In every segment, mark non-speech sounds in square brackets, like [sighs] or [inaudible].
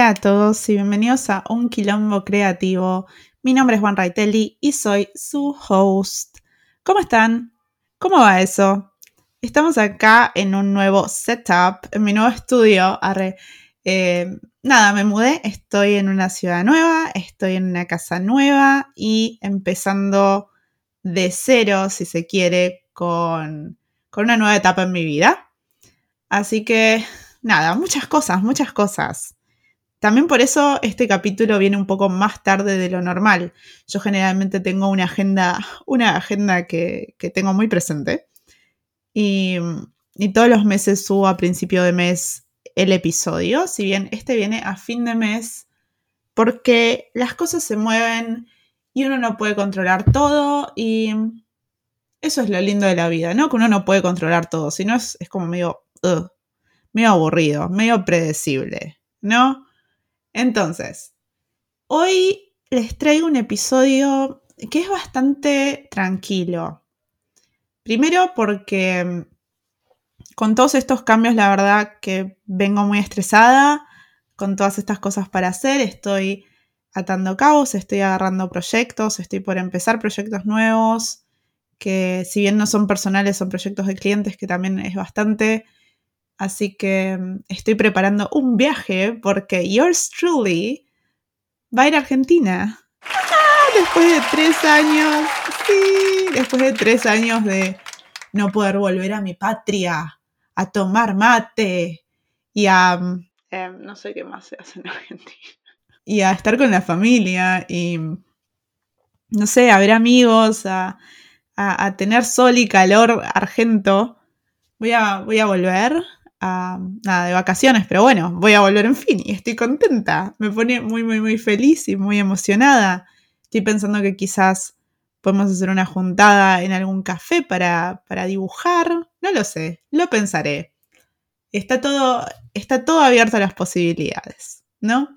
Hola a todos y bienvenidos a Un Quilombo Creativo. Mi nombre es Juan Raitelli y soy su host. ¿Cómo están? ¿Cómo va eso? Estamos acá en un nuevo setup, en mi nuevo estudio. Eh, nada, me mudé, estoy en una ciudad nueva, estoy en una casa nueva y empezando de cero, si se quiere, con, con una nueva etapa en mi vida. Así que, nada, muchas cosas, muchas cosas. También por eso este capítulo viene un poco más tarde de lo normal. Yo generalmente tengo una agenda, una agenda que, tengo muy presente. Y, todos los meses subo a principio de mes el episodio, si bien este viene a fin de mes, porque las cosas se mueven y uno no puede controlar todo y eso es lo lindo de la vida, ¿no? Que uno no puede controlar todo, sino es, es como medio, medio aburrido, medio predecible, ¿no? Entonces, hoy les traigo un episodio que es bastante tranquilo. Primero porque mm, con todos estos cambios, la verdad que vengo muy estresada con todas estas cosas para hacer. Estoy atando cabos, estoy agarrando proyectos, estoy por empezar proyectos nuevos que si bien no son personales, son proyectos de clientes, que también es bastante Así que mm, estoy preparando un viaje porque yours truly va a ir a Argentina. Después de tres años, sí, después de tres años de no poder volver a mi patria, a tomar mate y a... Mm, em, no sé qué más se hace en Argentina. Y a estar con la familia y, no sé, a ver amigos, a, a, tener sol y calor argento. Voy a, voy a volver nada, de vacaciones, pero bueno, voy a volver en fin y estoy contenta. Me pone muy, muy, muy feliz y muy emocionada. Estoy pensando que quizás podemos hacer una juntada en algún café para, para dibujar. No lo sé, lo pensaré. Está todo, está todo abierto a las posibilidades, ¿no?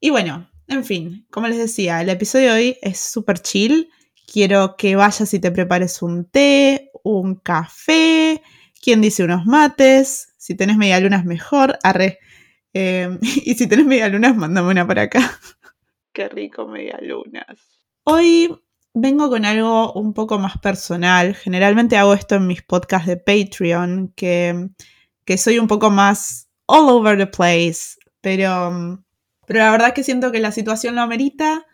Y bueno, en fin, como les decía, el episodio de hoy es súper chill. Quiero que vayas y te prepares un té, un café, quien dice unos mates, si tenés medialunas, mejor. Arre. Em, [laughs] y si tenés medialunas, mándame una para acá. Qué rico medialunas. Hoy vengo con algo un poco más personal. Generalmente hago esto en mis podcasts de Patreon, que, que soy un poco más all over the place. Pero, pero la verdad que siento que la situación lo amerita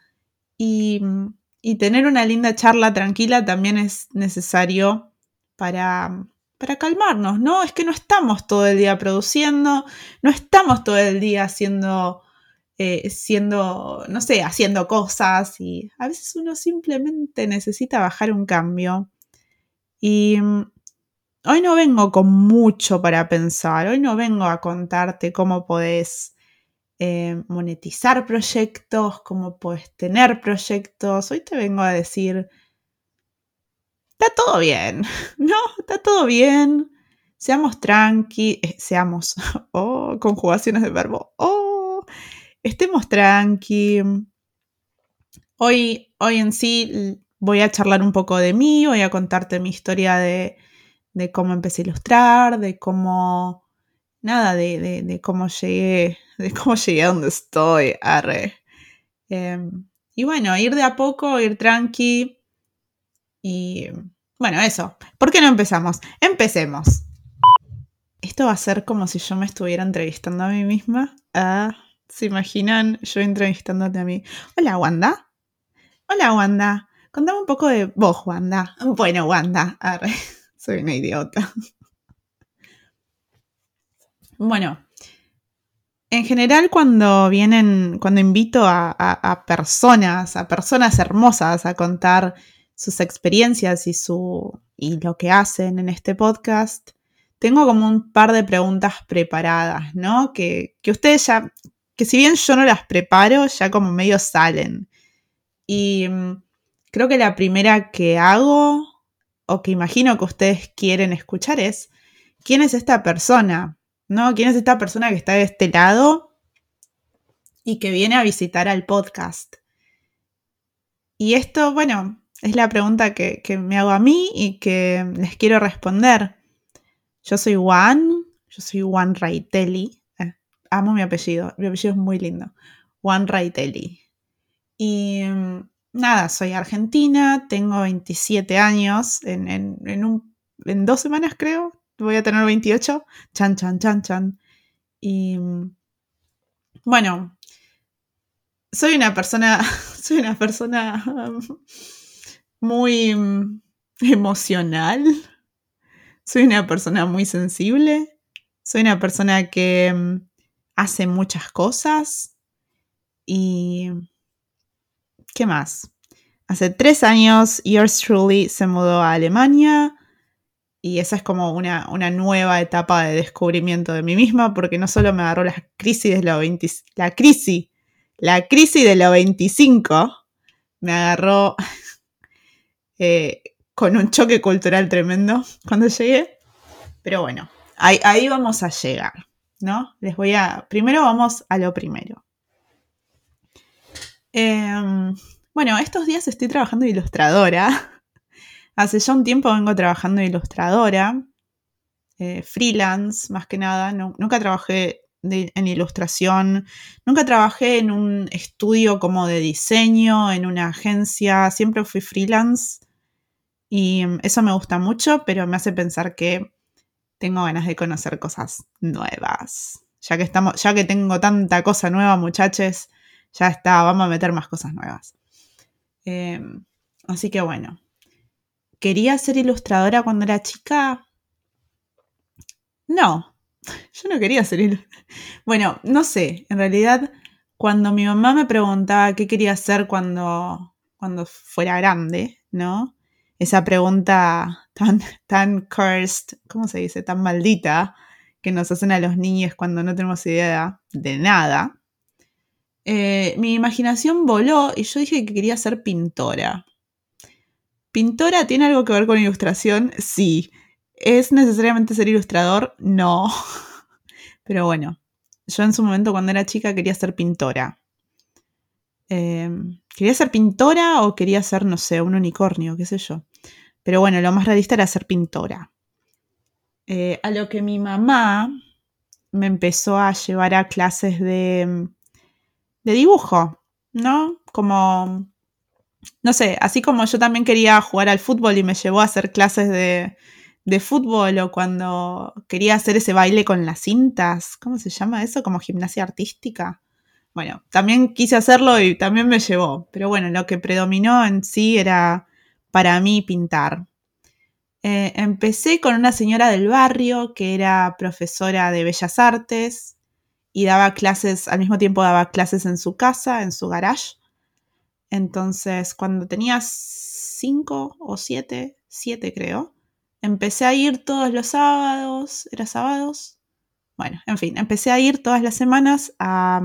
y, y tener una linda charla tranquila también es necesario para, para calmarnos, ¿no? Es que no estamos todo el día produciendo, no estamos todo el día haciendo, eh, no sé, haciendo cosas y a veces uno simplemente necesita bajar un cambio. Y mm, hoy no vengo con mucho para pensar, hoy no vengo a contarte cómo podés eh, monetizar proyectos, cómo puedes tener proyectos, hoy te vengo a decir está todo bien, [laughs] ¿no? Está todo bien. Seamos tranqui, eh, seamos, [laughs] oh, conjugaciones de verbo, oh, estemos tranqui. Hoy, hoy en sí voy a charlar un poco de mí, voy a contarte mi historia de, de cómo empecé a ilustrar, de cómo, nada, de, de, cómo llegué, [laughs] de cómo llegué a donde estoy, arre. Em, y bueno, ir de a poco, ir tranqui, y bueno, eso. ¿Por qué no empezamos? Empecemos. Esto va a ser como si yo me estuviera entrevistando a mí misma. ¿Se imaginan yo entrevistándote a mí? Hola, Wanda. Hola, Wanda. Contame un poco de vos, Wanda. Bueno, Wanda. [laughs] soy una idiota. Bueno, en general cuando vienen, cuando invito a personas, a personas hermosas a contar sus experiencias y, su, y lo que hacen en este podcast, tengo como un par de preguntas preparadas, ¿no? Que, que ustedes ya, que si bien yo no las preparo, ya como medio salen. Y mm, creo que la primera que hago, o que imagino que ustedes quieren escuchar es, ¿quién es esta persona? ¿No? ¿Quién es esta persona que está de este lado y que viene a visitar al podcast? Y esto, bueno, es la pregunta que, me hago a mí y que les quiero responder. Yo soy Juan, yo soy Juan Raitelli. Eh, amo mi apellido. Mi apellido es muy lindo. Juan Raitelli. Y mm, nada, soy argentina, tengo 27 años. En, en dos semanas creo voy a tener 28. Chan, chan, chan, chan. Y mm, bueno, soy una persona, [laughs] soy una persona [laughs] muy mm, [laughs] emocional. Soy una persona muy sensible. Soy una persona que mm, hace muchas cosas. Y... ¿Qué más? Hace tres años, Yours Truly se mudó a Alemania y esa es como una, nueva etapa de descubrimiento de mí misma, porque no solo me agarró la crisis de los 20, la crisis, la crisis de los 25, me agarró eh, con un choque cultural tremendo cuando llegué. Pero bueno, ahí, vamos a llegar, ¿no? Les voy a. Primero vamos a lo primero. Em, bueno, estos días estoy trabajando de ilustradora. [laughs] Hace ya un tiempo vengo trabajando de ilustradora, eh, freelance más que nada. nunca trabajé en ilustración, nunca trabajé en un estudio como de diseño, en una agencia, siempre fui freelance y eso me gusta mucho, pero me hace pensar que tengo ganas de conocer cosas nuevas. Ya que, estamos, ya que tengo tanta cosa nueva, muchachos, ya está, vamos a meter más cosas nuevas. Em, así que bueno, ¿Quería ser ilustradora cuando era chica? No, [laughs] yo no quería ser ilustradora. [laughs] Bueno, no sé, en realidad cuando mi mamá me preguntaba qué quería hacer cuando, cuando fuera grande, ¿no? Esa pregunta tan, tan cursed, ¿cómo se dice? Tan maldita que nos hacen a los niños cuando no tenemos idea de nada. Eh, mi imaginación voló y yo dije que quería ser pintora. ¿Pintora tiene algo que ver con ilustración? Sí. ¿Es necesariamente ser ilustrador? No. [laughs] Pero bueno, yo en su momento cuando era chica quería ser pintora. Em, ¿Quería ser pintora o quería ser, no sé, un unicornio, qué sé yo? Pero bueno, lo más realista era ser pintora. Eh, a lo que mi mamá me empezó a llevar a clases de, de dibujo, ¿no? Como no sé, así como yo también quería jugar al fútbol y me llevó a hacer clases de, fútbol o cuando quería hacer ese baile con las cintas, ¿cómo se llama eso? Como gimnasia artística. Bueno, también quise hacerlo y también me llevó, pero bueno, lo que predominó en sí era para mí pintar. Eh, empecé con una señora del barrio que era profesora de bellas artes y daba clases, al mismo tiempo daba clases en su casa, en su garage. Entonces, cuando tenía cinco o siete, siete creo, empecé a ir todos los sábados, ¿era sábados? Bueno, en fin, empecé a ir todas las semanas a,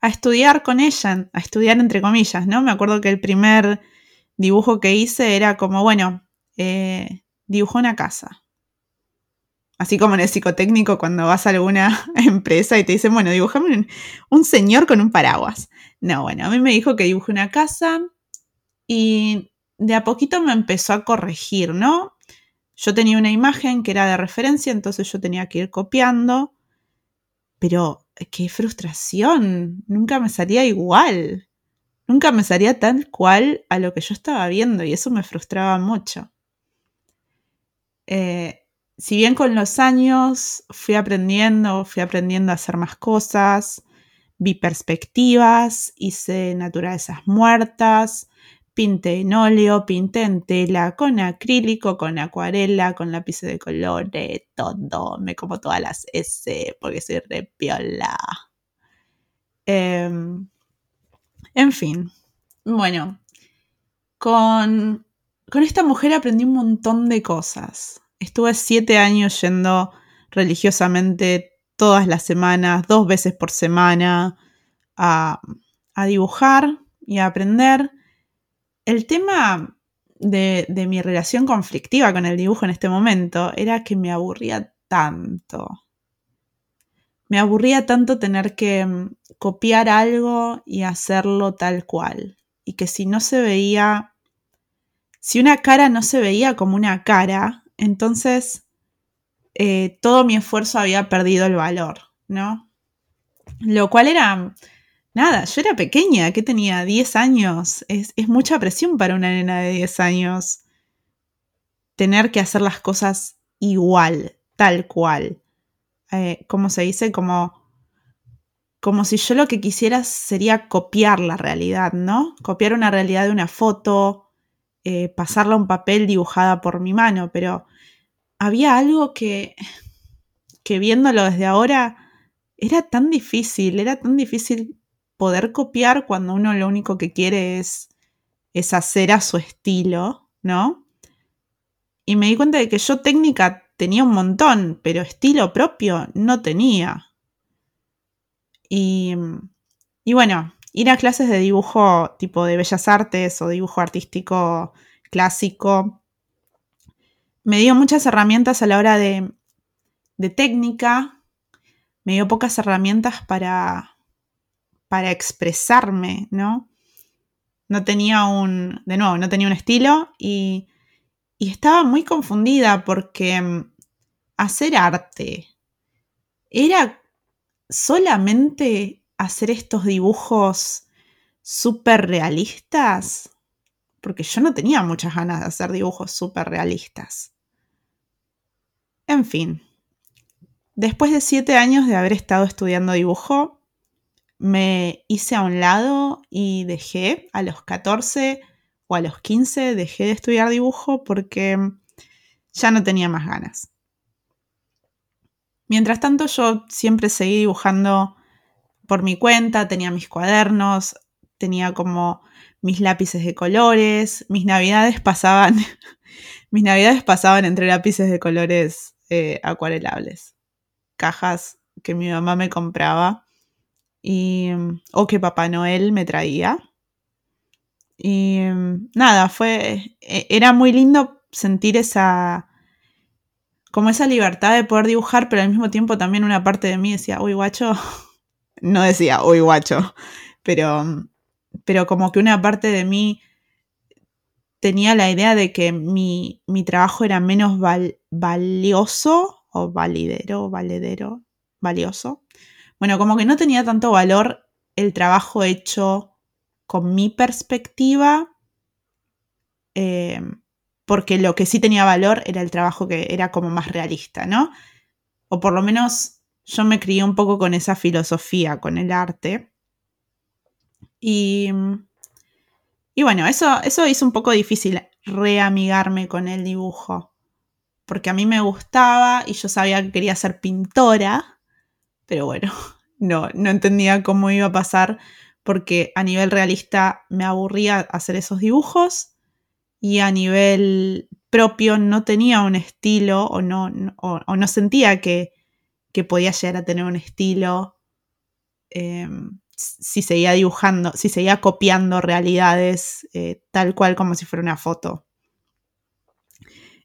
a estudiar con ella, a estudiar entre comillas, ¿no? Me acuerdo que el primer dibujo que hice era como, bueno, eh, dibujó una casa. Así como en el psicotécnico cuando vas a alguna [laughs] empresa y te dicen, bueno, dibujame un, señor con un paraguas. No, bueno, a mí me dijo que dibujé una casa y de a poquito me empezó a corregir, ¿no? Yo tenía una imagen que era de referencia, entonces yo tenía que ir copiando, pero qué frustración, nunca me salía igual, nunca me salía tal cual a lo que yo estaba viendo y eso me frustraba mucho. Eh, si bien con los años fui aprendiendo, fui aprendiendo a hacer más cosas, vi perspectivas, hice naturalezas muertas, pinté en óleo, pinté en tela, con acrílico, con acuarela, con lápices de colores, todo. Me como todas las S porque soy re piola. En fin, bueno, con, con esta mujer aprendí un montón de cosas. Estuve siete años yendo religiosamente todas las semanas, dos veces por semana, a, dibujar y a aprender. El tema de, de, mi relación conflictiva con el dibujo en este momento era que me aburría tanto. Me aburría tanto tener que mm, copiar algo y hacerlo tal cual. Y que si no se veía, si una cara no se veía como una cara, entonces eh, todo mi esfuerzo había perdido el valor. ¿no? Lo cual era, nada, yo era pequeña, que tenía 10 años, es, es mucha presión para una nena de 10 años tener que hacer las cosas igual, tal cual. Eh, como se dice, como, como si yo lo que quisiera sería copiar la realidad, ¿no? Copiar una realidad de una foto, eh, pasarla a un papel dibujada por mi mano, pero había algo que, que viéndolo desde ahora era tan difícil, era tan difícil poder copiar cuando uno lo único que quiere es, es hacer a su estilo, ¿no? Y me di cuenta de que yo técnica tenía un montón, pero estilo propio no tenía. Y, y bueno, ir a clases de dibujo tipo de bellas artes o dibujo artístico clásico me dio muchas herramientas a la hora de, de técnica, me dio pocas herramientas para, para expresarme, ¿no? No tenía un, de nuevo, no tenía un estilo y y estaba muy confundida porque mm, hacer arte era solamente hacer estos dibujos súper realistas, porque yo no tenía muchas ganas de hacer dibujos súper realistas. En fin, después de siete años de haber estado estudiando dibujo, me hice a un lado y dejé a los 14 o a los 15 dejé de estudiar dibujo porque ya no tenía más ganas. Mientras tanto yo siempre seguí dibujando por mi cuenta, tenía mis cuadernos, tenía como mis lápices de colores, mis navidades pasaban, [laughs] mis navidades pasaban entre lápices de colores eh, acuarelables, cajas que mi mamá me compraba y, o que Papá Noel me traía. Y mm, nada, fue, e, era muy lindo sentir esa, como esa libertad de poder dibujar, pero al mismo tiempo también una parte de mí decía, uy, guacho, [laughs] no decía, uy, guacho, [laughs] pero, mm, pero como que una parte de mí tenía la idea de que mi, trabajo era menos valioso o validero, valedero, valioso. Bueno, como que no tenía tanto valor el trabajo hecho con mi perspectiva, eh, porque lo que sí tenía valor era el trabajo que era como más realista, ¿no? O por lo menos yo me crié un poco con esa filosofía, con el arte. Y, y bueno, eso, eso hizo un poco difícil reamigarme con el dibujo, porque a mí me gustaba y yo sabía que quería ser pintora, pero bueno, [laughs] no, no entendía cómo iba a pasar porque a nivel realista me aburría hacer esos dibujos y a nivel propio no tenía un estilo o no, o, no sentía que, podía llegar a tener un estilo em, si seguía dibujando, si seguía copiando realidades eh, tal cual como si fuera una foto.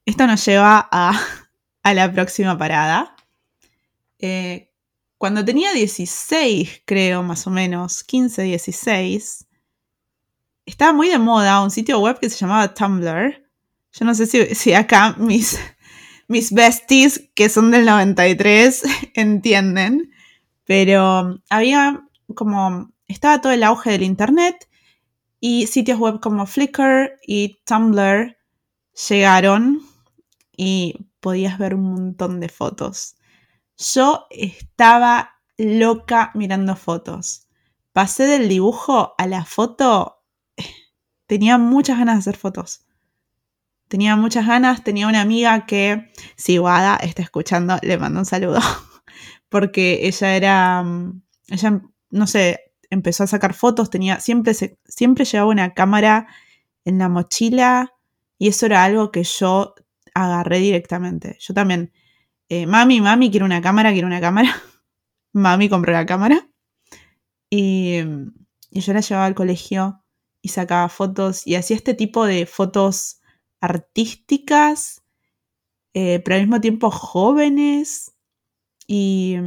Esto nos lleva a, [laughs] la próxima parada. Eh, cuando tenía 16, creo, más o menos, 15, 16, estaba muy de moda un sitio web que se llamaba Tumblr. Yo no sé si, acá mis, mis besties, que son del 93, [laughs] entienden, pero había como, estaba todo el auge del Internet y sitios web como Flickr y Tumblr llegaron y podías ver un montón de fotos. Yo estaba loca mirando fotos. Pasé del dibujo a la foto. [sighs] Tenía muchas ganas de hacer fotos. Tenía muchas ganas. Tenía una amiga que, si Wada está escuchando, le mando un saludo. [laughs] Porque ella era. Mm, ella, no sé, empezó a sacar fotos. Tenía. Siempre, siempre llevaba una cámara en la mochila. Y eso era algo que yo agarré directamente. Yo también eh, mami, mami, quiero una cámara, quiero una cámara. [laughs] mami compró la cámara. Y, yo la llevaba al colegio y sacaba fotos y hacía este tipo de fotos artísticas, eh, pero al mismo tiempo jóvenes. Y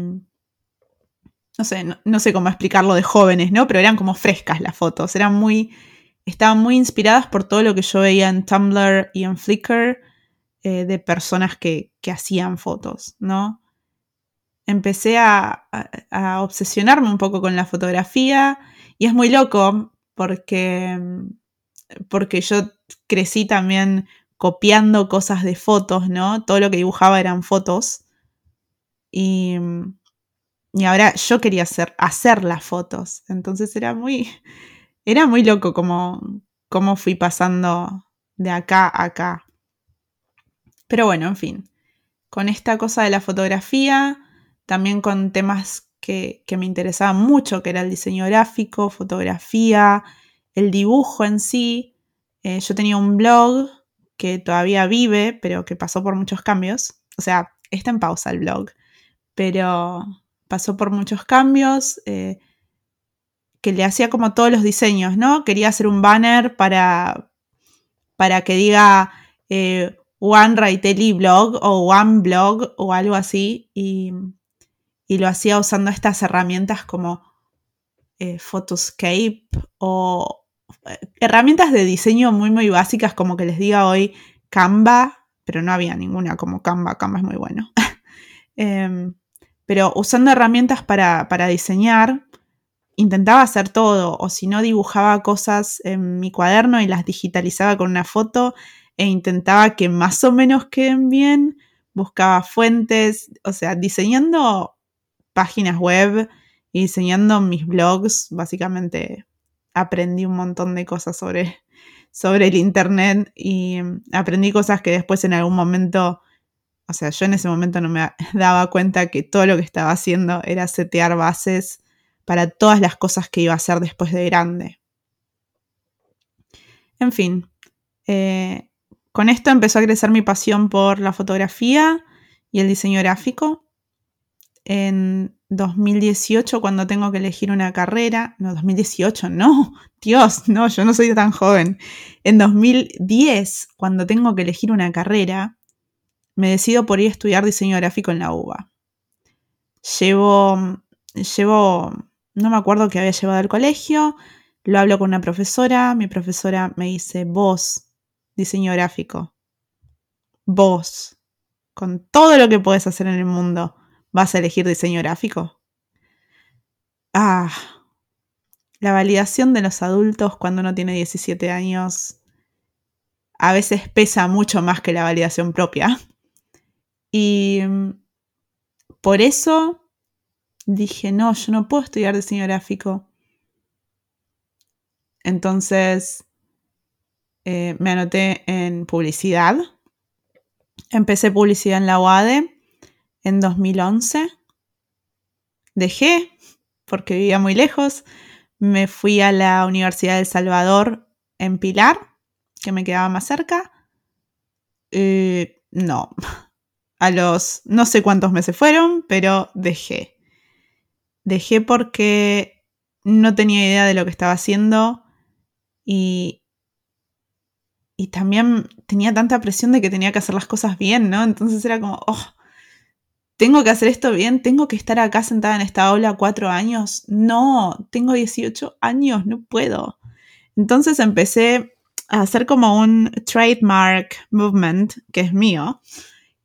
no sé, no, sé cómo explicarlo de jóvenes, ¿no? Pero eran como frescas las fotos, eran muy, estaban muy inspiradas por todo lo que yo veía en Tumblr y en Flickr eh, de personas que, hacían fotos, ¿no? empecé a, obsesionarme un poco con la fotografía y es muy loco porque, porque yo crecí también copiando cosas de fotos, ¿no? Todo lo que dibujaba eran fotos. Y, y ahora yo quería hacer, hacer las fotos. Entonces era muy, [laughs] era muy loco como, cómo fui pasando de acá a acá. Pero bueno, en fin, con esta cosa de la fotografía, también con temas que, me interesaban mucho, que era el diseño gráfico, fotografía, el dibujo en sí. Eh, yo tenía un blog que todavía vive, pero que pasó por muchos cambios. O sea, está en pausa el blog, pero pasó por muchos cambios. Eh, que le hacía como todos los diseños, ¿no? Quería hacer un banner para, para que diga eh, One Raitelli Blog o One Blog o algo así. Y, lo hacía usando estas herramientas como eh, Photoscape o eh, herramientas de diseño muy, muy básicas, como que les diga hoy Canva, pero no había ninguna como Canva. Canva es muy bueno. [laughs] Em, pero usando herramientas para, para diseñar intentaba hacer todo, o si no, dibujaba cosas en mi cuaderno y las digitalizaba con una foto e intentaba que más o menos queden bien, buscaba fuentes, o sea, diseñando páginas web y diseñando mis blogs, básicamente aprendí un montón de cosas sobre, sobre el Internet y aprendí cosas que después en algún momento, o sea, yo en ese momento no me [laughs] daba cuenta que todo lo que estaba haciendo era setear bases para todas las cosas que iba a hacer después de grande. En fin, eh, con esto empezó a crecer mi pasión por la fotografía y el diseño gráfico. En 2018, cuando tengo que elegir una carrera, no, 2018, no, [laughs] Dios, no, yo no soy tan joven. En 2010, cuando tengo que elegir una carrera, me decido por ir a estudiar diseño gráfico en la UBA. Llevo, llevo no me acuerdo qué había llevado al colegio, lo hablo con una profesora, mi profesora me dice, vos, diseño gráfico, vos, con todo lo que puedes hacer en el mundo, ¿vas a elegir diseño gráfico? Ah, la validación de los adultos cuando uno tiene 17 años a veces pesa mucho más que la validación propia. Y mm, por eso dije, no, yo no puedo estudiar diseño gráfico. Entonces eh, me anoté en publicidad. Empecé publicidad en la UADE en 2011. Dejé porque vivía muy lejos. Me fui a la Universidad del Salvador en Pilar, que me quedaba más cerca. Eh, no, a los no sé cuántos meses fueron, pero dejé. Dejé porque no tenía idea de lo que estaba haciendo y, y también tenía tanta presión de que tenía que hacer las cosas bien, ¿no? Entonces era como, oh, tengo que hacer esto bien, tengo que estar acá sentada en esta aula cuatro años. No, tengo 18 años, no puedo. Entonces empecé a hacer como un trademark movement, que es mío,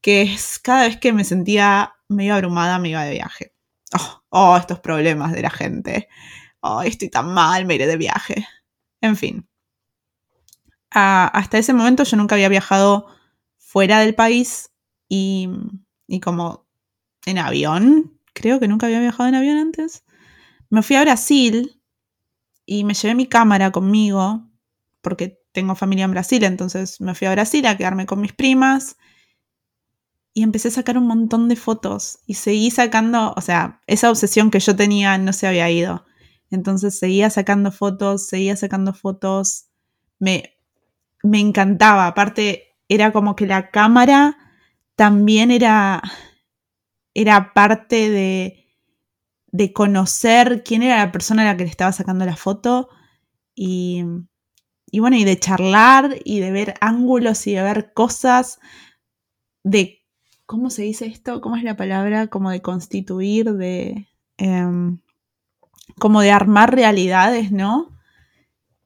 que es cada vez que me sentía medio abrumada, me iba de viaje. Oh, oh, estos problemas de la gente, oh, estoy tan mal, me iré de viaje. En fin. Hasta ese momento yo nunca había viajado fuera del país y, y como en avión. Creo que nunca había viajado en avión antes. Me fui a Brasil y me llevé mi cámara conmigo porque tengo familia en Brasil, entonces me fui a Brasil a quedarme con mis primas y empecé a sacar un montón de fotos y seguí sacando, o sea, esa obsesión que yo tenía no se había ido. Entonces seguía sacando fotos, seguía sacando fotos. Me, me encantaba. Aparte, era como que la cámara también era, era parte de, de conocer quién era la persona a la que le estaba sacando la foto y, y bueno, y de charlar y de ver ángulos y de ver cosas, de ¿cómo se dice esto? ¿Cómo es la palabra? Como de constituir, de... Em, como de armar realidades, ¿no?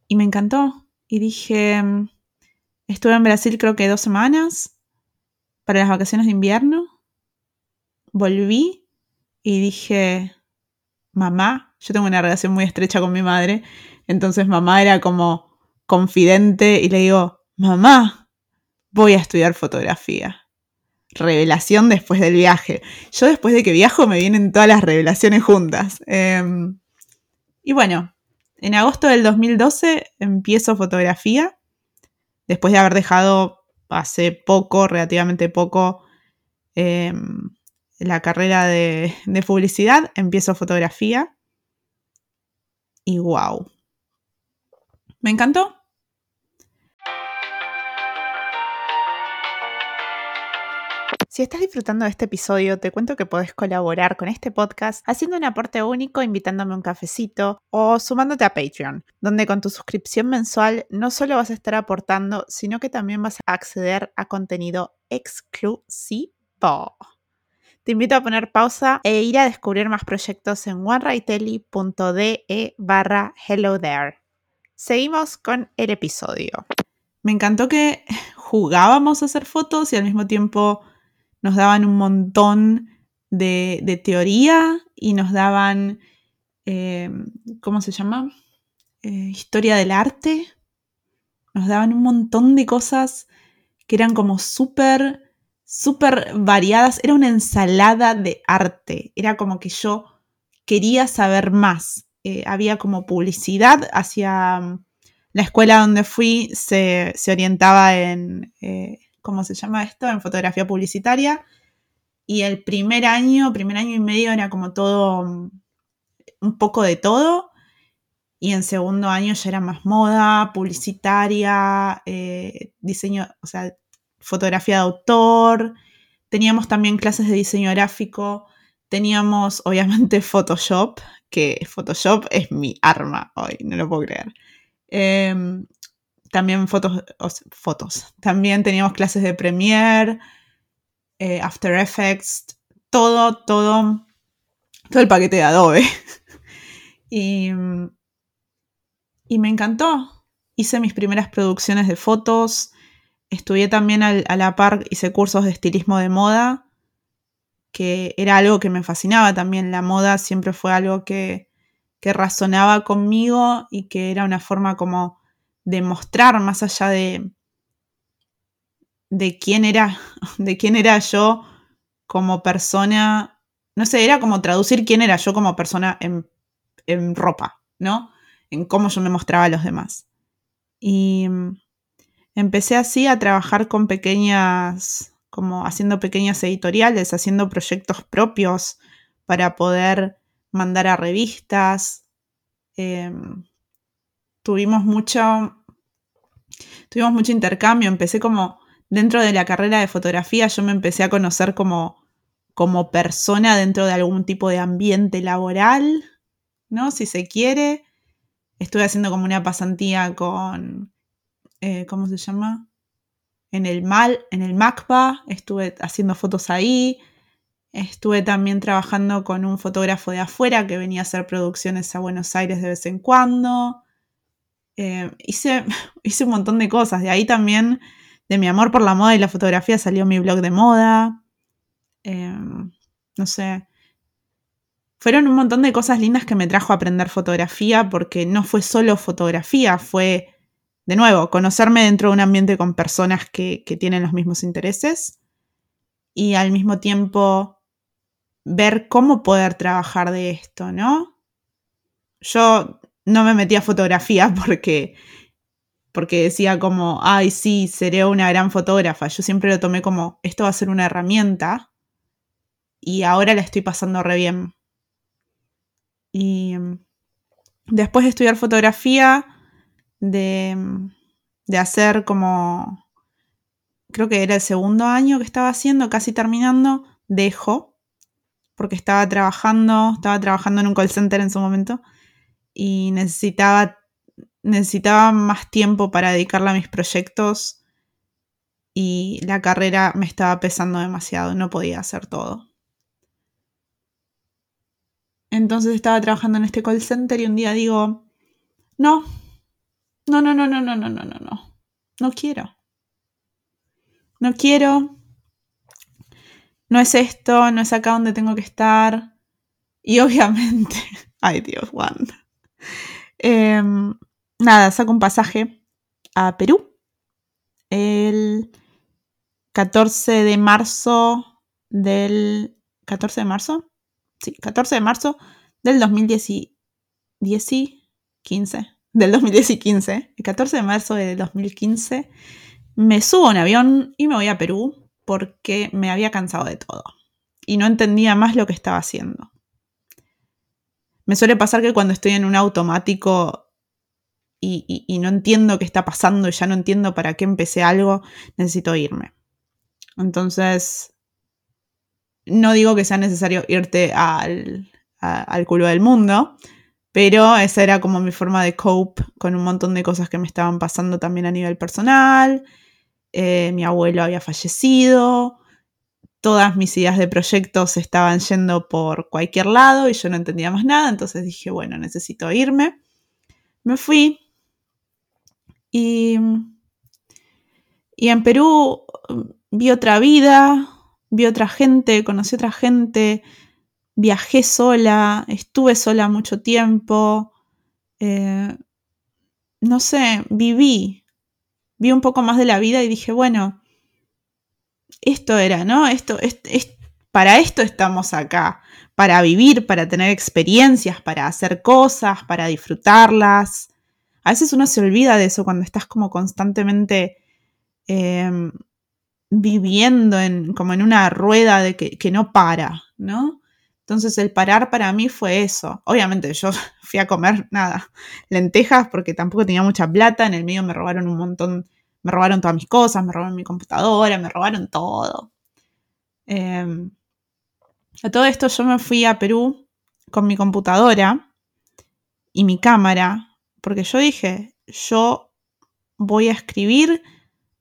Y me encantó. Y dije, estuve en Brasil creo que dos semanas para las vacaciones de invierno. Volví y dije, mamá, yo tengo una relación muy estrecha con mi madre, entonces mamá era como confidente y le digo, mamá, voy a estudiar fotografía. Revelación después del viaje. Yo después de que viajo me vienen todas las revelaciones juntas. Em, y bueno, en agosto del 2012 empiezo fotografía, después de haber dejado hace poco, relativamente poco, em, la carrera de, de publicidad, empiezo fotografía. Y wow. Me encantó. Si estás disfrutando de este episodio, te cuento que podés colaborar con este podcast haciendo un aporte único, invitándome a un cafecito o sumándote a Patreon, donde con tu suscripción mensual no solo vas a estar aportando, sino que también vas a acceder a contenido exclusivo. Te invito a poner pausa e ir a descubrir más proyectos en onewritely.de barra hello there. Seguimos con el episodio. Me encantó que jugábamos a hacer fotos y al mismo tiempo nos daban un montón de, teoría y nos daban, eh, ¿cómo se llama? Eh, historia del arte. Nos daban un montón de cosas que eran como súper, súper variadas. Era una ensalada de arte. Era como que yo quería saber más. Eh, había como publicidad hacia mm, la escuela donde fui, se, se orientaba en ¿cómo se llama esto? En fotografía publicitaria. Y el primer año, primer año y medio era como todo, mm, un poco de todo. Y en segundo año ya era más moda, publicitaria, eh, diseño, o sea, fotografía de autor. Teníamos también clases de diseño gráfico. Teníamos, [laughs] obviamente, Photoshop, que Photoshop es mi arma hoy, no lo puedo creer. Em, también fotos, fotos. También teníamos clases de Premiere, eh, After Effects, todo, todo, todo el paquete de Adobe. [laughs] y, y, me encantó. Hice mis primeras producciones de fotos. Estudié también a la par, hice cursos de estilismo de moda, que era algo que me fascinaba también. La moda siempre fue algo que, que razonaba conmigo y que era una forma como demostrar más allá de, de quién era, [laughs] de quién era yo como persona, no sé, era como traducir quién era yo como persona en, en ropa, ¿no? En cómo yo me mostraba a los demás. Y mm, empecé así a trabajar con pequeñas, como haciendo pequeñas editoriales, haciendo proyectos propios para poder mandar a revistas. Em, tuvimos mucho, tuvimos mucho intercambio. Empecé como dentro de la carrera de fotografía, yo me empecé a conocer como, como persona dentro de algún tipo de ambiente laboral, ¿no? Si se quiere. Estuve haciendo como una pasantía con, eh, ¿cómo se llama? En el, Mal, en el MACPA, estuve haciendo fotos ahí. Estuve también trabajando con un fotógrafo de afuera que venía a hacer producciones a Buenos Aires de vez en cuando. Eh, hice, [laughs] hice un montón de cosas. De ahí también, de mi amor por la moda y la fotografía, salió mi blog de moda. Eh, no sé. Fueron un montón de cosas lindas que me trajo a aprender fotografía porque no fue solo fotografía, fue, de nuevo, conocerme dentro de un ambiente con personas que, que tienen los mismos intereses y al mismo tiempo ver cómo poder trabajar de esto, ¿no? Yo no me metí a fotografía [laughs] porque, porque decía como, ay, sí, seré una gran fotógrafa. Yo siempre lo tomé como, esto va a ser una herramienta y ahora la estoy pasando re bien. Y mm, después de estudiar fotografía, de, mm, de hacer como, creo que era el segundo año que estaba haciendo, casi terminando, dejo, porque estaba trabajando, estaba trabajando en un call center en su momento y necesitaba, necesitaba más tiempo para dedicarla a mis proyectos y la carrera me estaba pesando demasiado, no podía hacer todo. Entonces estaba trabajando en este call center y un día digo, no, no, no, no, no, no, no, no, no, no, no quiero. No quiero. No es esto, no es acá donde tengo que estar. Y obviamente, [laughs] ay Dios, Wanda. Em, nada, saco un pasaje a Perú el 14 de marzo del... ¿14 de marzo? Sí, 14 de marzo del 2010, 15, del 2015. El 14 de marzo del 2015 me subo a un avión y me voy a Perú porque me había cansado de todo y no entendía más lo que estaba haciendo. Me suele pasar que cuando estoy en un automático y, no entiendo qué está pasando y ya no entiendo para qué empecé algo, necesito irme. Entonces, no digo que sea necesario irte al, al culo del mundo, pero esa era como mi forma de cope con un montón de cosas que me estaban pasando también a nivel personal. Eh, mi abuelo había fallecido, todas mis ideas de proyectos estaban yendo por cualquier lado y yo no entendía más nada, entonces dije, bueno, necesito irme. Me fui y, y en Perú mm, vi otra vida, vi otra gente, conocí otra gente, viajé sola, estuve sola mucho tiempo, eh, no sé, viví, vi un poco más de la vida y dije, bueno, esto era, ¿no? Esto, es, para esto estamos acá, para vivir, para tener experiencias, para hacer cosas, para disfrutarlas. A veces uno se olvida de eso cuando estás como constantemente em, viviendo en, como en una rueda de que, que, no para, ¿no? Entonces el parar para mí fue eso. Obviamente yo [laughs] fui a comer nada, lentejas porque tampoco tenía mucha plata, en el medio me robaron un montón me robaron todas mis cosas, me robaron mi computadora, me robaron todo. Em, a todo esto yo me fui a Perú con mi computadora y mi cámara, porque yo dije, yo voy a escribir,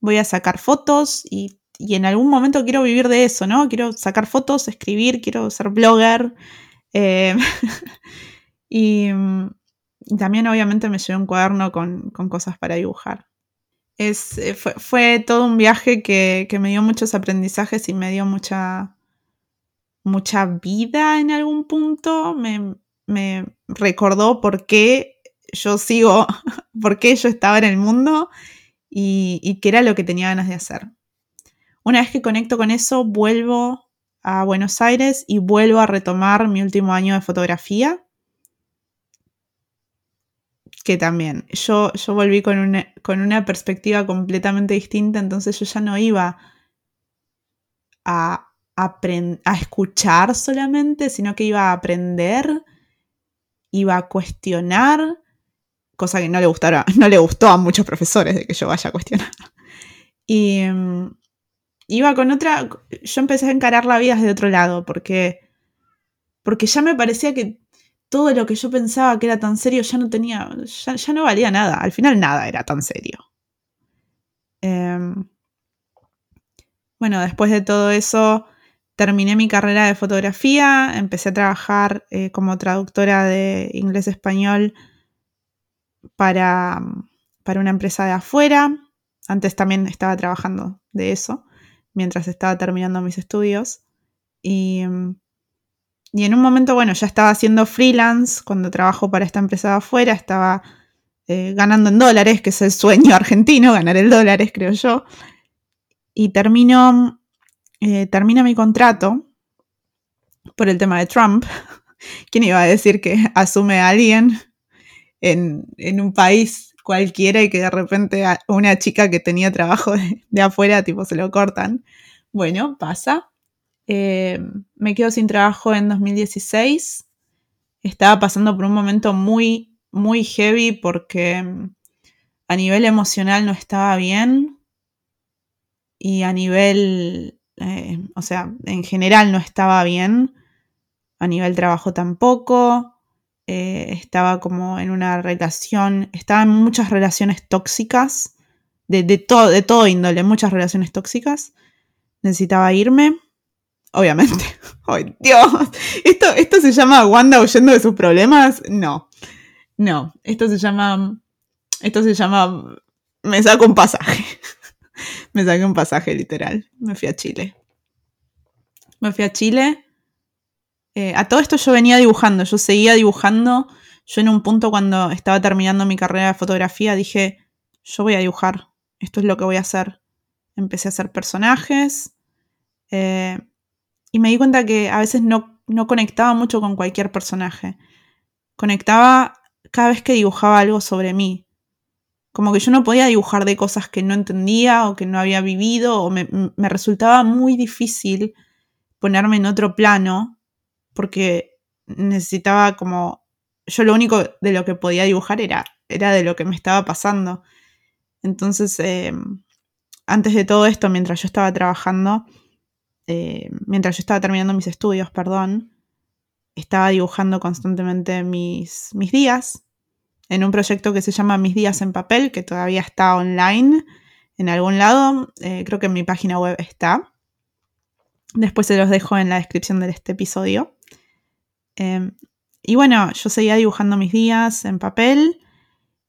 voy a sacar fotos y, en algún momento quiero vivir de eso, ¿no? Quiero sacar fotos, escribir, quiero ser blogger. Em, [laughs] y, también obviamente me llevé un cuaderno con cosas para dibujar. Eh, fue, todo un viaje que, me dio muchos aprendizajes y me dio mucha, mucha vida en algún punto. Me, recordó por qué yo sigo, [laughs] por qué yo estaba en el mundo y, y qué era lo que tenía ganas de hacer. Una vez que conecto con eso, vuelvo a Buenos Aires y vuelvo a retomar mi último año de fotografía que también yo, yo volví con una, con una perspectiva completamente distinta, entonces yo ya no iba a, a escuchar solamente, sino que iba a aprender, iba a cuestionar, cosa que no le, gustara, [laughs] no le gustó a muchos profesores de que yo vaya a cuestionar. Y mm, iba con otra, yo empecé a encarar la vida desde otro lado, porque, porque ya me parecía que todo lo que yo pensaba que era tan serio ya no tenía, ya, no valía nada. Al final nada era tan serio. Em, bueno, después de todo eso, terminé mi carrera de fotografía, empecé a trabajar eh, como traductora de inglés-español para, para una empresa de afuera. Antes también estaba trabajando de eso, mientras estaba terminando mis estudios. Y em, y en un momento, bueno, ya estaba haciendo freelance cuando trabajo para esta empresa de afuera, estaba eh, ganando en dólares, que es el sueño [laughs] argentino, ganar el dólares, creo yo. Y termino, eh, termina mi contrato por el tema de Trump. [laughs] ¿Quién iba a decir que [laughs] asume a alguien en, un país cualquiera y que de repente a una chica que tenía trabajo de, de afuera, tipo, se lo cortan? Bueno, pasa. Eh, me quedo sin trabajo en 2016. Estaba pasando por un momento muy, muy heavy porque mm, a nivel emocional no estaba bien y a nivel, eh, o sea, en general no estaba bien. A nivel trabajo tampoco. Eh, estaba como en una relación, estaba en muchas relaciones tóxicas, de, de, todo, de todo índole, muchas relaciones tóxicas. Necesitaba irme obviamente. [laughs] ¡Ay, Dios! ¿Esto, ¿Esto se llama Wanda huyendo de sus problemas? No. No. Esto se llama. Esto se llama. Me saco un pasaje. [laughs] Me saqué un pasaje, literal. Me fui a Chile. Me fui a Chile Eh, a todo esto yo venía dibujando, yo seguía dibujando. Yo en un punto cuando estaba terminando mi carrera de fotografía dije, yo voy a dibujar, esto es lo que voy a hacer. Empecé a hacer personajes eh, y me di cuenta que a veces no, no conectaba mucho con cualquier personaje. Conectaba cada vez que dibujaba algo sobre mí. Como que yo no podía dibujar de cosas que no entendía o que no había vivido o me, me resultaba muy difícil ponerme en otro plano porque necesitaba como... Yo lo único de lo que podía dibujar era, era de lo que me estaba pasando. Entonces, eh, antes de todo esto, mientras yo estaba trabajando, eh, mientras yo estaba terminando mis estudios, perdón, estaba dibujando constantemente mis, mis días en un proyecto que se llama Mis días en papel, que todavía está online en algún lado. Eh, creo que en mi página web está. Después se los dejo en la descripción de este episodio. Em, y bueno, yo seguía dibujando mis días en papel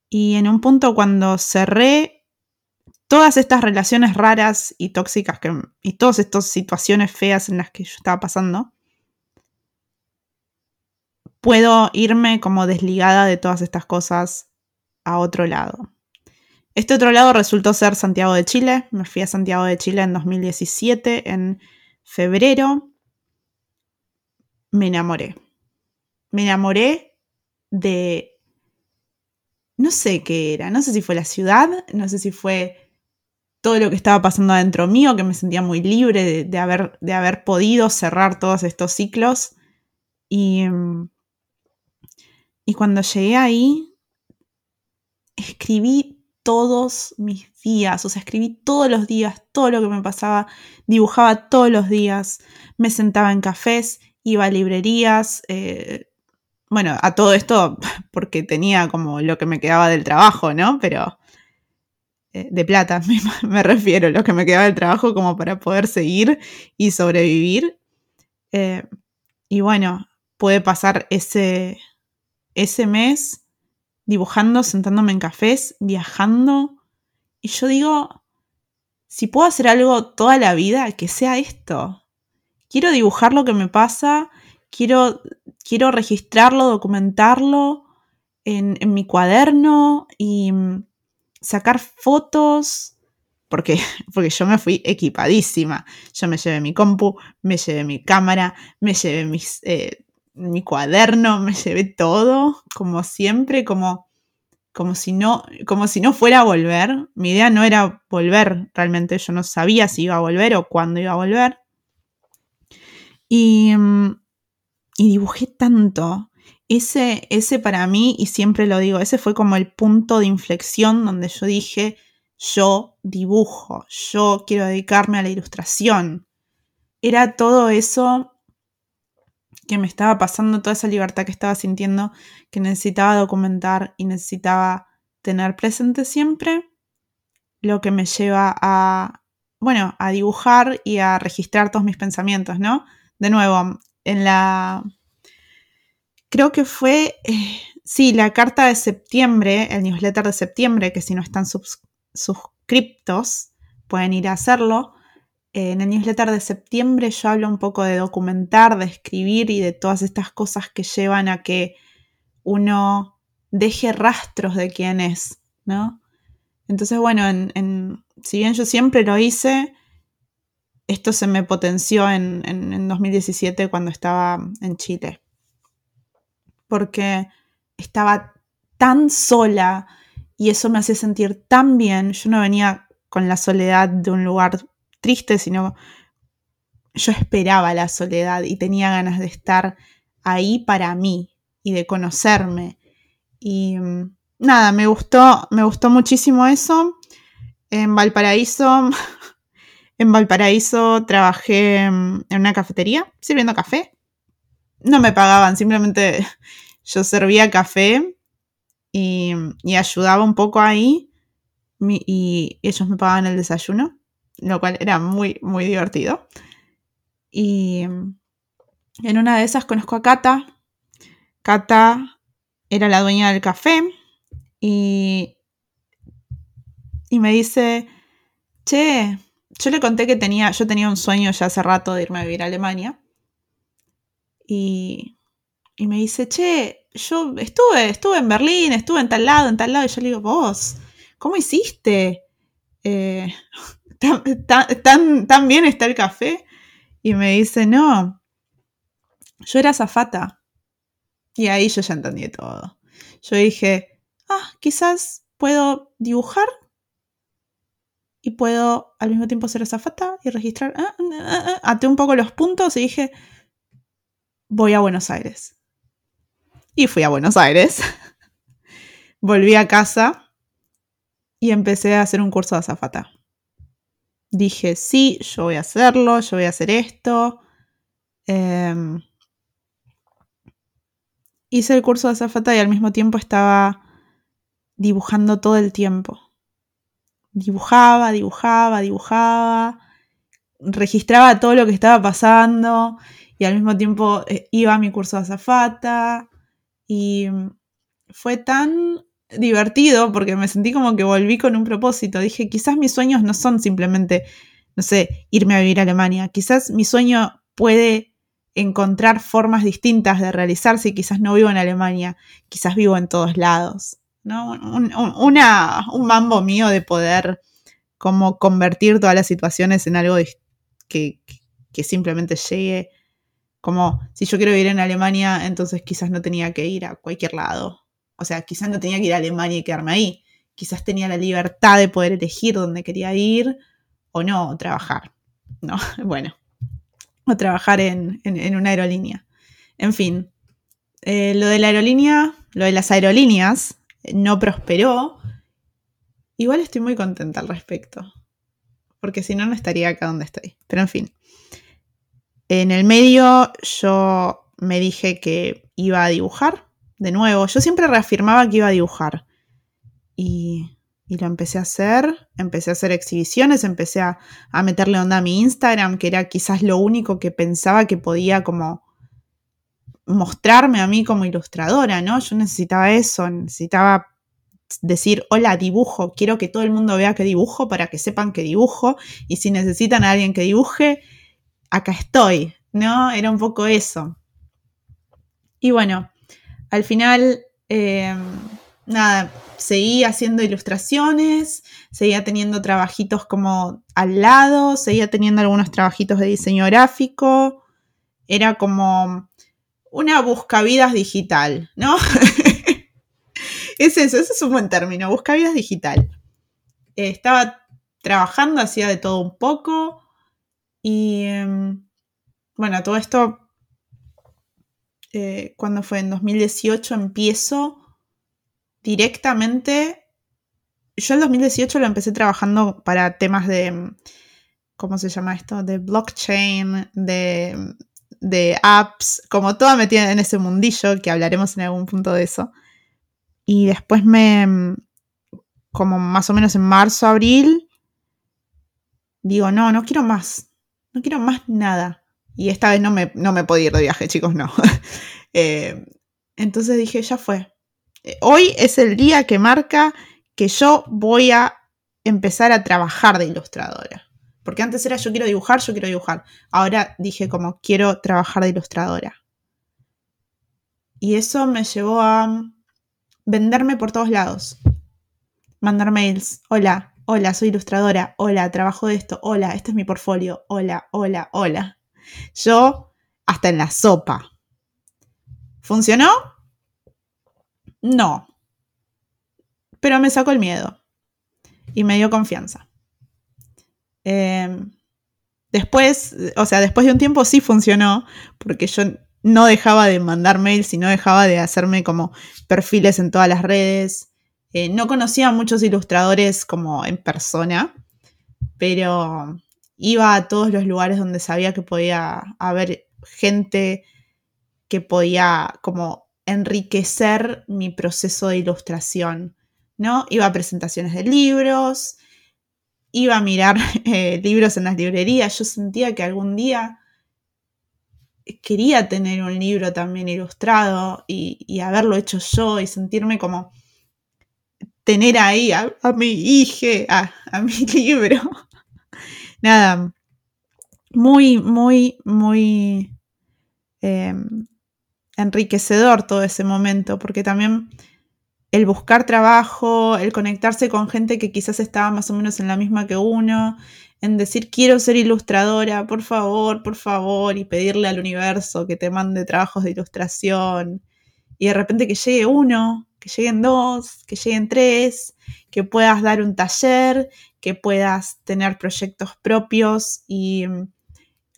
y en un punto cuando cerré todas estas relaciones raras y tóxicas que, y todas estas situaciones feas en las que yo estaba pasando, puedo irme como desligada de todas estas cosas a otro lado. Este otro lado resultó ser Santiago de Chile. Me fui a Santiago de Chile en 2017, en febrero. Me enamoré. Me enamoré de no sé qué era, no sé si fue la ciudad, no sé si fue todo lo que estaba pasando adentro mío, que me sentía muy libre de, haber, podido cerrar todos estos ciclos. Y, y cuando llegué ahí, escribí todos mis días, o sea, escribí todos los días, todo lo que me pasaba, dibujaba todos los días, me sentaba en cafés, iba a librerías, eh, bueno, a todo esto [laughs] porque tenía como lo que me quedaba del trabajo, ¿no? Pero de plata [laughs] me, refiero, lo que me quedaba del trabajo como para poder seguir y sobrevivir. Eh, y bueno, puede pasar ese, ese mes dibujando, sentándome en cafés, viajando. Y yo digo, si puedo hacer algo toda la vida, que sea esto. Quiero dibujar lo que me pasa, quiero quiero registrarlo, documentarlo en, mi cuaderno y sacar fotos, porque, [laughs] porque yo me fui equipadísima. Yo me llevé mi compu, me llevé mi cámara, me llevé mis, eh, mi cuaderno, [laughs] me llevé todo, como siempre, como, como, si no, como si no fuera a volver. Mi idea no era volver realmente, yo no sabía si iba a volver o cuándo iba a volver. Y, mm, y dibujé tanto. Ese, ese para mí, y siempre lo digo, ese fue como el punto de inflexión donde yo dije, yo dibujo, yo quiero dedicarme a la ilustración. Era todo eso que me estaba pasando, toda esa libertad que estaba sintiendo, que necesitaba documentar y necesitaba tener presente siempre, lo que me lleva a, bueno, a dibujar y a registrar todos mis pensamientos, ¿no? De nuevo, en la... Creo que fue, eh, sí, la carta de septiembre, el newsletter de septiembre, que si no están suscriptos, pueden ir a hacerlo. en el newsletter de septiembre yo hablo un poco de documentar, de escribir y de todas estas cosas que llevan a que uno deje rastros de quién es, ¿no? Entonces, bueno, en, si bien yo siempre lo hice, esto se me potenció en, 2017 cuando estaba en Chile. Porque estaba tan sola y eso me hacía sentir tan bien. Yo no venía con la soledad de un lugar triste, sino yo esperaba la soledad y tenía ganas de estar ahí para mí y de conocerme. Y mm, nada, me gustó, me gustó muchísimo eso. En Valparaíso [laughs] En Valparaíso trabajé en una cafetería sirviendo café. No me pagaban, simplemente [laughs] yo servía café y, ayudaba un poco ahí y ellos me pagaban el desayuno, lo cual era muy, muy divertido. Y en una de esas conozco a Cata. Cata era la dueña del café y, y me dice, che, yo le conté que tenía, yo tenía un sueño ya hace rato de irme a vivir a Alemania. Y, me dice, che, yo estuve, estuve en Berlín, estuve en tal lado, en tal lado. Y yo le digo, vos, ¿cómo hiciste? Eh, [laughs] ¿tan, tan, bien está el café? Y me dice, no, yo era zafata. Y ahí yo ya entendí todo. Yo dije, ah, quizás puedo dibujar y puedo al mismo tiempo ser azafata y registrar. Ah, ah, ah, até un poco los puntos y dije, voy a Buenos Aires. Y fui a Buenos Aires. [laughs] Volví a casa y empecé a hacer un curso de azafata. Dije, sí, yo voy a hacerlo, yo voy a hacer esto. Em, hice el curso de azafata y al mismo tiempo estaba dibujando todo el tiempo. Dibujaba, dibujaba, dibujaba, registraba todo lo que estaba pasando y al mismo tiempo eh, iba a mi curso de azafata y fue tan divertido porque me sentí como que volví con un propósito. Dije, quizás mis sueños no son simplemente, no sé, irme a vivir a Alemania. Quizás mi sueño puede encontrar formas distintas de realizarse quizás no vivo en Alemania, quizás vivo en todos lados. ¿no? Un, una, un mambo mío de poder como convertir todas las situaciones en algo que, que simplemente llegue. Como si yo quiero vivir en Alemania, entonces quizás no tenía que ir a cualquier lado. O sea, quizás no tenía que ir a Alemania y quedarme ahí. Quizás tenía la libertad de poder elegir dónde quería ir o no, trabajar. No, [laughs] bueno, o trabajar en, una aerolínea. En fin, eh, lo de la aerolínea, lo de las aerolíneas no prosperó. Igual estoy muy contenta al respecto, porque si no, no estaría acá donde estoy. Pero en fin, en el medio yo me dije que iba a dibujar de nuevo. Yo siempre reafirmaba que iba a dibujar. Y y lo empecé a hacer, empecé a hacer exhibiciones, empecé a, meterle onda a mi Instagram, que era quizás lo único que pensaba que podía como mostrarme a mí como ilustradora, ¿no? Yo necesitaba eso, necesitaba decir, hola, dibujo, quiero que todo el mundo vea que dibujo para que sepan que dibujo, y si necesitan a alguien que dibuje, acá estoy, ¿no? Era un poco eso. Y bueno, al final, eh, nada, seguí haciendo ilustraciones, seguía teniendo trabajitos como al lado, seguía teniendo algunos trabajitos de diseño gráfico. Era como una buscavidas digital, ¿no? [laughs] es eso, ese es un buen término, buscavidas digital. estaba trabajando, hacía de todo un poco y em, bueno, todo esto, eh, cuando fue en 2018 empiezo directamente, yo en 2018 lo empecé trabajando para temas de, ¿cómo se llama esto? De blockchain, de, de apps, como toda metida en ese mundillo, que hablaremos en algún punto de eso. Y después me, como más o menos en marzo, abril, digo, no, no quiero más, no quiero más nada. Y esta vez no me, no me podía ir de viaje, chicos, no. [laughs] Eh, entonces dije, ya fue, hoy es el día que marca que yo voy a empezar a trabajar de ilustradora. Porque antes era yo quiero dibujar, yo quiero dibujar. Ahora dije como quiero trabajar de ilustradora. Y eso me llevó a venderme por todos lados. Mandar mails. Hola, hola, soy ilustradora. Hola, trabajo de esto. Hola, este es mi portfolio. Hola, hola, hola. Yo hasta en la sopa. ¿Funcionó? No. Pero me sacó el miedo y me dio confianza. Em, después, o sea, después de un tiempo sí funcionó, porque yo no dejaba de mandar mails y no dejaba de hacerme como perfiles en todas las redes. Eh, no conocía a muchos ilustradores como en persona, pero iba a todos los lugares donde sabía que podía haber gente que podía como enriquecer mi proceso de ilustración, ¿no? Iba a presentaciones de libros, iba a mirar [laughs] eh, libros en las librerías, yo sentía que algún día quería tener un libro también ilustrado y, haberlo hecho yo y sentirme como tener ahí a, mi hija, a, a mi [laughs] libro. Nada, muy, muy, muy em, enriquecedor todo ese momento, porque también el buscar trabajo, el conectarse con gente que quizás estaba más o menos en la misma que uno, en decir quiero ser ilustradora, por favor, por favor, y pedirle al universo que te mande trabajos de ilustración, y de repente que llegue uno, que lleguen dos, que lleguen tres, que puedas dar un taller, que puedas tener proyectos propios y mm,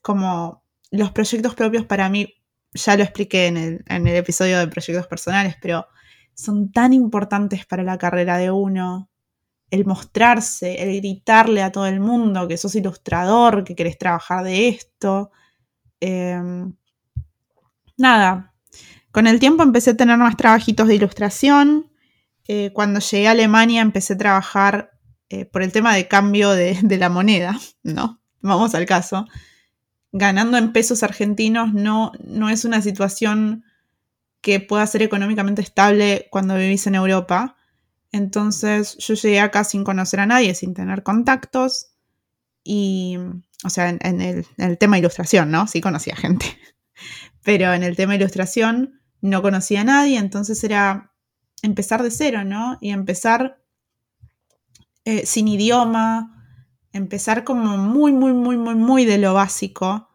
como los proyectos propios para mí, ya lo expliqué en el, en el episodio de proyectos personales, pero son tan importantes para la carrera de uno. El mostrarse, el gritarle a todo el mundo que sos ilustrador, que querés trabajar de esto. Em, nada, con el tiempo empecé a tener más trabajitos de ilustración. Eh, cuando llegué a Alemania empecé a trabajar eh, por el tema de cambio [laughs] de, la moneda, ¿no? Vamos al caso. Ganando en pesos argentinos no, no es una situación que pueda ser económicamente estable cuando vivís en Europa. Entonces yo llegué acá sin conocer a nadie, sin tener contactos. Y, o sea, en, el, en el tema ilustración, ¿no? Sí conocía gente. [laughs] Pero en el tema ilustración no conocía a nadie, entonces era empezar de cero, ¿no? Y empezar eh, sin idioma, empezar como muy, muy, muy, muy, muy de lo básico.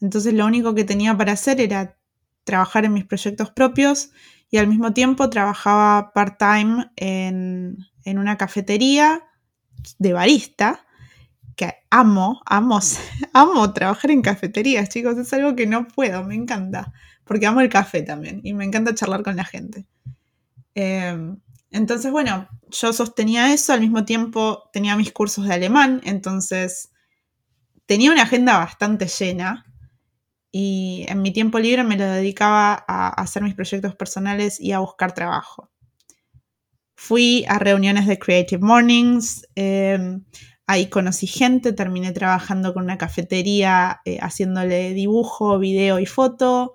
Entonces lo único que tenía para hacer era trabajar en mis proyectos propios y al mismo tiempo trabajaba part-time en, en una cafetería de barista que amo, amo, [laughs] amo trabajar en cafeterías, chicos, es algo que no puedo, me encanta porque amo el café también y me encanta charlar con la gente. Em, entonces, bueno, yo sostenía eso, al mismo tiempo tenía mis cursos de alemán, entonces tenía una agenda bastante llena y en mi tiempo libre me lo dedicaba a hacer mis proyectos personales y a buscar trabajo. Fui a reuniones de Creative Mornings, em, ahí conocí gente, terminé trabajando con una cafetería eh, haciéndole dibujo, video y foto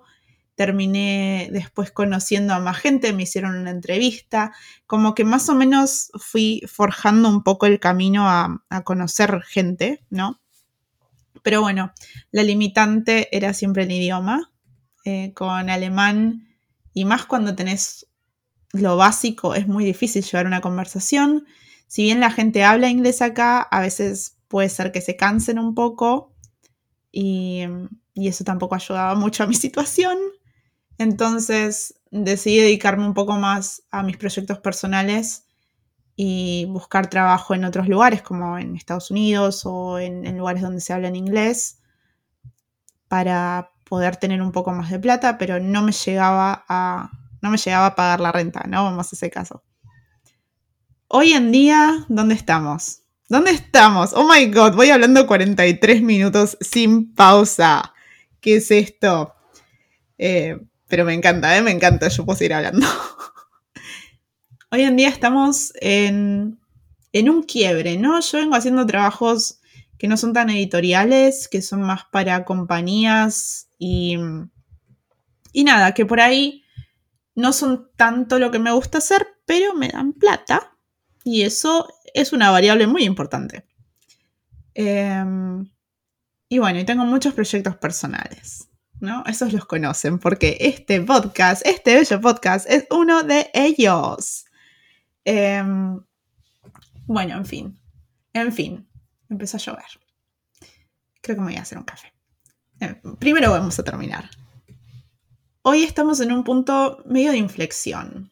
terminé después conociendo a más gente, me hicieron una entrevista, como que más o menos fui forjando un poco el camino a, conocer gente, ¿no? Pero bueno, la limitante era siempre el idioma, eh, con alemán y más cuando tenés lo básico, es muy difícil llevar una conversación. Si bien la gente habla inglés acá, a veces puede ser que se cansen un poco y, y eso tampoco ayudaba mucho a mi situación. Entonces decidí dedicarme un poco más a mis proyectos personales y buscar trabajo en otros lugares, como en Estados Unidos o en, lugares donde se habla en inglés, para poder tener un poco más de plata, pero no me llegaba a, no me llegaba a pagar la renta, ¿no? Vamos a ese caso. Hoy en día, ¿dónde estamos? ¿Dónde estamos? Oh my god, voy hablando 43 minutos sin pausa. ¿Qué es esto? Eh, pero me encanta, ¿eh? me encanta, yo puedo seguir hablando. [laughs] Hoy en día estamos en, un quiebre, ¿no? Yo vengo haciendo trabajos que no son tan editoriales, que son más para compañías y, y nada, que por ahí no son tanto lo que me gusta hacer, pero me dan plata y eso es una variable muy importante. Em, y bueno, y tengo muchos proyectos personales. ¿No? Esos los conocen porque este podcast, este bello podcast, es uno de ellos. Em, bueno, en fin. En fin. Empezó a llover. Creo que me voy a hacer un café. Em, primero vamos a terminar. Hoy estamos en un punto medio de inflexión.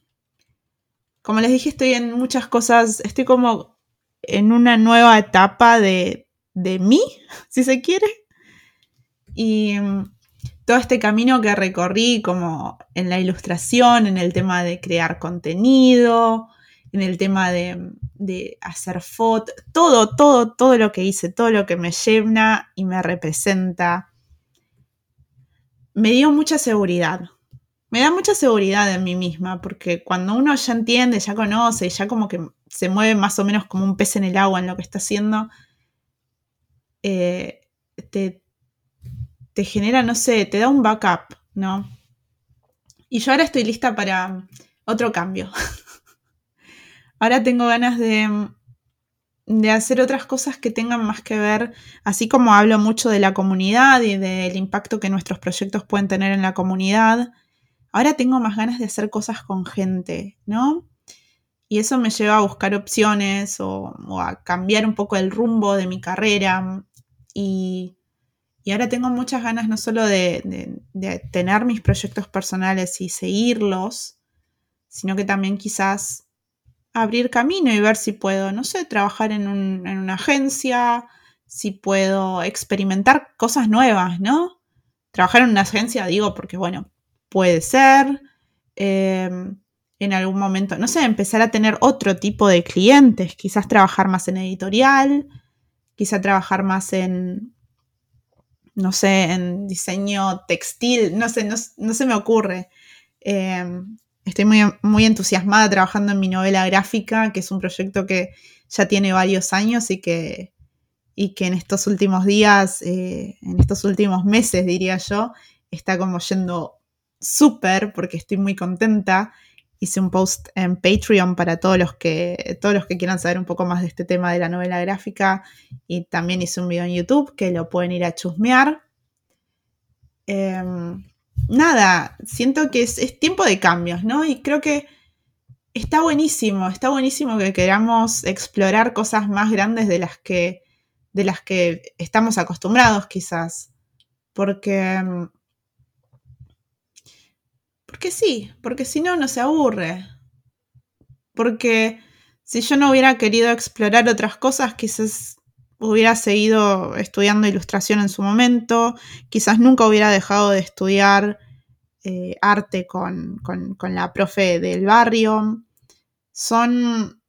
Como les dije, estoy en muchas cosas, estoy como en una nueva etapa de, de mí, [laughs] si se quiere. Y todo este camino que recorrí como en la ilustración, en el tema de crear contenido, en el tema de, hacer fotos, todo, todo, todo lo que hice, todo lo que me llena y me representa, me dio mucha seguridad. Me da mucha seguridad en mí misma, porque cuando uno ya entiende, ya conoce, ya como que se mueve más o menos como un pez en el agua en lo que está haciendo, eh, te, te genera, no sé, te da un backup, ¿no? Y yo ahora estoy lista para otro cambio. [laughs] ahora tengo ganas de, de hacer otras cosas que tengan más que ver, así como hablo mucho de la comunidad y del impacto que nuestros proyectos pueden tener en la comunidad, ahora tengo más ganas de hacer cosas con gente, ¿no? Y eso me lleva a buscar opciones o, a cambiar un poco el rumbo de mi carrera. Y, ahora tengo muchas ganas no solo de, de tener mis proyectos personales y seguirlos, sino que también quizás abrir camino y ver si puedo, no sé, trabajar en, una agencia, si puedo experimentar cosas nuevas, ¿no? Trabajar en una agencia, digo, porque bueno, puede ser. Em, en algún momento, no sé, empezar a tener otro tipo de clientes, quizás trabajar más en editorial, quizás trabajar más en, no sé, en diseño textil, no sé, no, se me ocurre. Em, Estoy muy, muy entusiasmada trabajando en mi novela gráfica, que es un proyecto que ya tiene varios años y que, y que en estos últimos días, eh, en estos últimos meses, diría yo, está como yendo súper porque estoy muy contenta. Hice un post en Patreon para todos los, que, todos los que quieran saber un poco más de este tema de la novela gráfica y también hice un video en YouTube que lo pueden ir a chusmear. Em, nada, siento que es, tiempo de cambios, ¿no? Y creo que está buenísimo, está buenísimo que queramos explorar cosas más grandes de las que, de las que estamos acostumbrados quizás. Porque... Porque sí, porque si no, no se aburre. Porque si yo no hubiera querido explorar otras cosas, quizás hubiera seguido estudiando ilustración en su momento, quizás nunca hubiera dejado de estudiar eh, arte con, la profe del barrio. Son,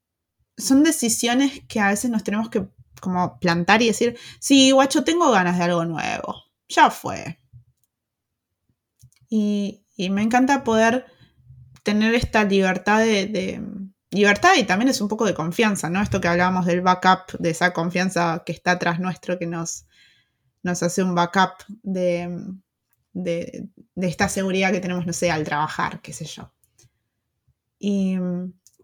son decisiones que a veces nos tenemos que como plantar y decir, sí, guacho, tengo ganas de algo nuevo, ya fue. Y, me encanta poder tener esta libertad de libertad y también es un poco de confianza, ¿no? Esto que hablábamos del backup, de esa confianza que está atrás nuestro, que nos, nos hace un backup de, de, esta seguridad que tenemos, no sé, al trabajar, qué sé yo. Y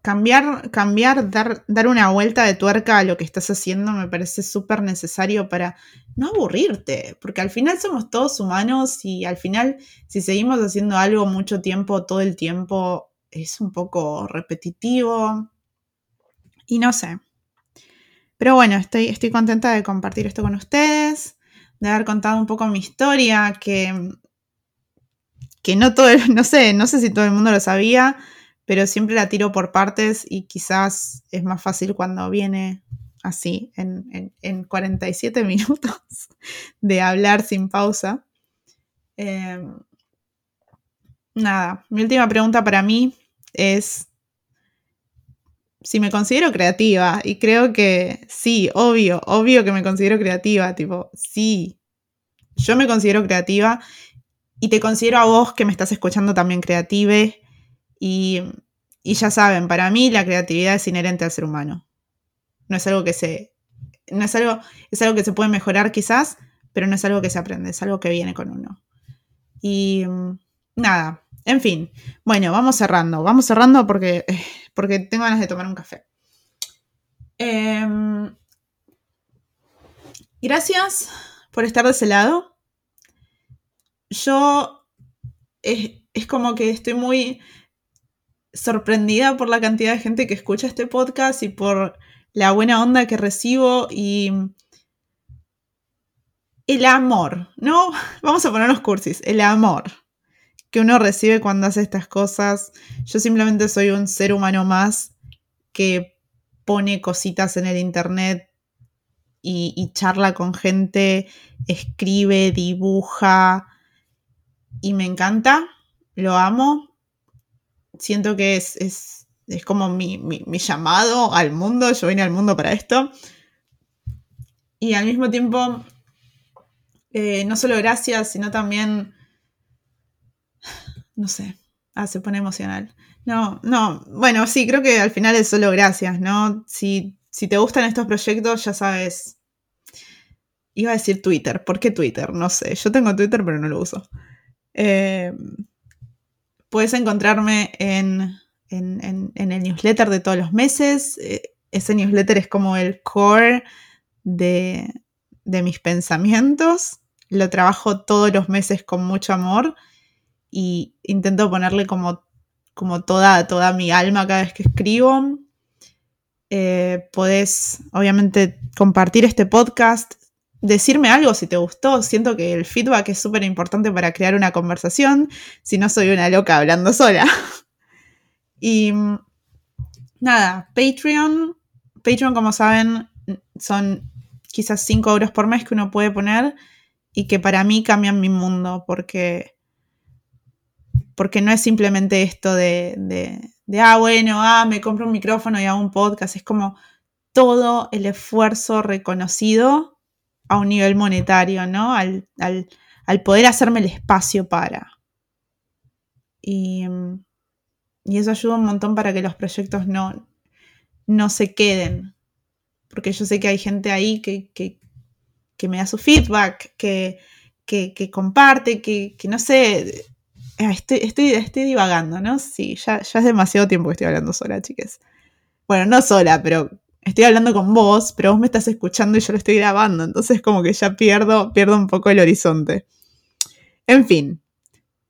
cambiar, cambiar, dar, dar una vuelta de tuerca a lo que estás haciendo me parece súper necesario para no aburrirte, porque al final somos todos humanos y al final si seguimos haciendo algo mucho tiempo, todo el tiempo, es un poco repetitivo y no sé. Pero bueno, estoy, estoy contenta de compartir esto con ustedes, de haber contado un poco mi historia, que, que no todo, [laughs] no sé, no sé si todo el mundo lo sabía, pero siempre la tiro por partes y quizás es más fácil cuando viene así, en, en, 47 [laughs] minutos de hablar sin pausa. Em, nada, mi última pregunta para mí es si me considero creativa. Y creo que sí, obvio, obvio que me considero creativa. Tipo, sí, yo me considero creativa y te considero a vos que me estás escuchando también creative. Y, ya saben, para mí la creatividad es inherente al ser humano. No es algo que se. No es algo. Es algo que se puede mejorar quizás, pero no es algo que se aprende, es algo que viene con uno. Y mm, nada, en fin, bueno, vamos cerrando, vamos cerrando porque, eh, porque tengo ganas de tomar un café. Em, gracias por estar de ese lado. Yo es, es como que estoy muy sorprendida por la cantidad de gente que escucha este podcast y por la buena onda que recibo y el amor, ¿no? [laughs] Vamos a poner los cursis, el amor que uno recibe cuando hace estas cosas. Yo simplemente soy un ser humano más que pone cositas en el internet y, charla con gente, escribe, dibuja y me encanta, lo amo. Siento que es, es, como mi, llamado al mundo, yo vine al mundo para esto. Y al mismo tiempo, eh, no solo gracias, sino también no sé. Ah, se pone emocional. No, no. Bueno, sí, creo que al final es solo gracias, ¿no? Si, si te gustan estos proyectos, ya sabes. Iba a decir Twitter. ¿Por qué Twitter? No sé. Yo tengo Twitter, pero no lo uso. Eh, puedes encontrarme en, en, el newsletter de todos los meses. Eh, ese newsletter es como el core de, de mis pensamientos. Lo trabajo todos los meses con mucho amor y intento ponerle como, como toda, toda mi alma cada vez que escribo. Eh, podés, obviamente, compartir este podcast, decirme algo si te gustó. Siento que el feedback es súper importante para crear una conversación, si no soy una loca hablando sola. [laughs] y nada, Patreon. Patreon, como saben, son quizás 5 euros por mes que uno puede poner y que para mí cambian mi mundo porque, porque no es simplemente esto de, de, de, ah, bueno, ah, me compro un micrófono y hago un podcast. Es como todo el esfuerzo reconocido a un nivel monetario, ¿no? Al, poder hacerme el espacio para. Y, eso ayuda un montón para que los proyectos no, no se queden. Porque yo sé que hay gente ahí que, me da su feedback, que, que, comparte, que, no sé. Ah, estoy, estoy, estoy divagando, ¿no? Sí, ya, ya es demasiado tiempo que estoy hablando sola, chicas. Bueno, no sola, pero estoy hablando con vos, pero vos me estás escuchando y yo lo estoy grabando, entonces como que ya pierdo, pierdo un poco el horizonte. En fin,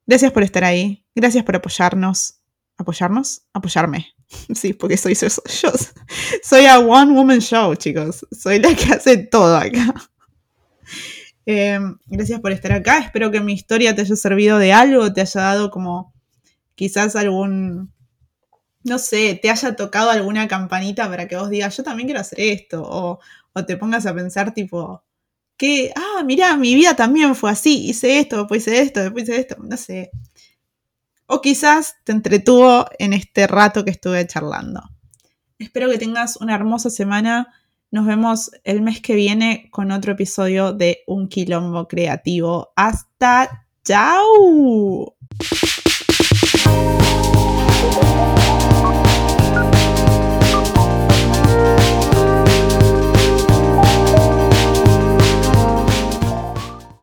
gracias por estar ahí, gracias por apoyarnos. ¿Apoyarnos? Apoyarme. [laughs] Sí, porque soy yo. Soy a one woman show, chicos. Soy la que hace todo acá. Em, gracias por estar acá. Espero que mi historia te haya servido de algo, te haya dado como quizás algún no sé, te haya tocado alguna campanita para que vos digas, yo también quiero hacer esto, o, te pongas a pensar tipo, que, ah, mira, mi vida también fue así, hice esto, después hice esto, después hice esto, no sé. O quizás te entretuvo en este rato que estuve charlando. Espero que tengas una hermosa semana. Nos vemos el mes que viene con otro episodio de Un Quilombo Creativo. Hasta chao.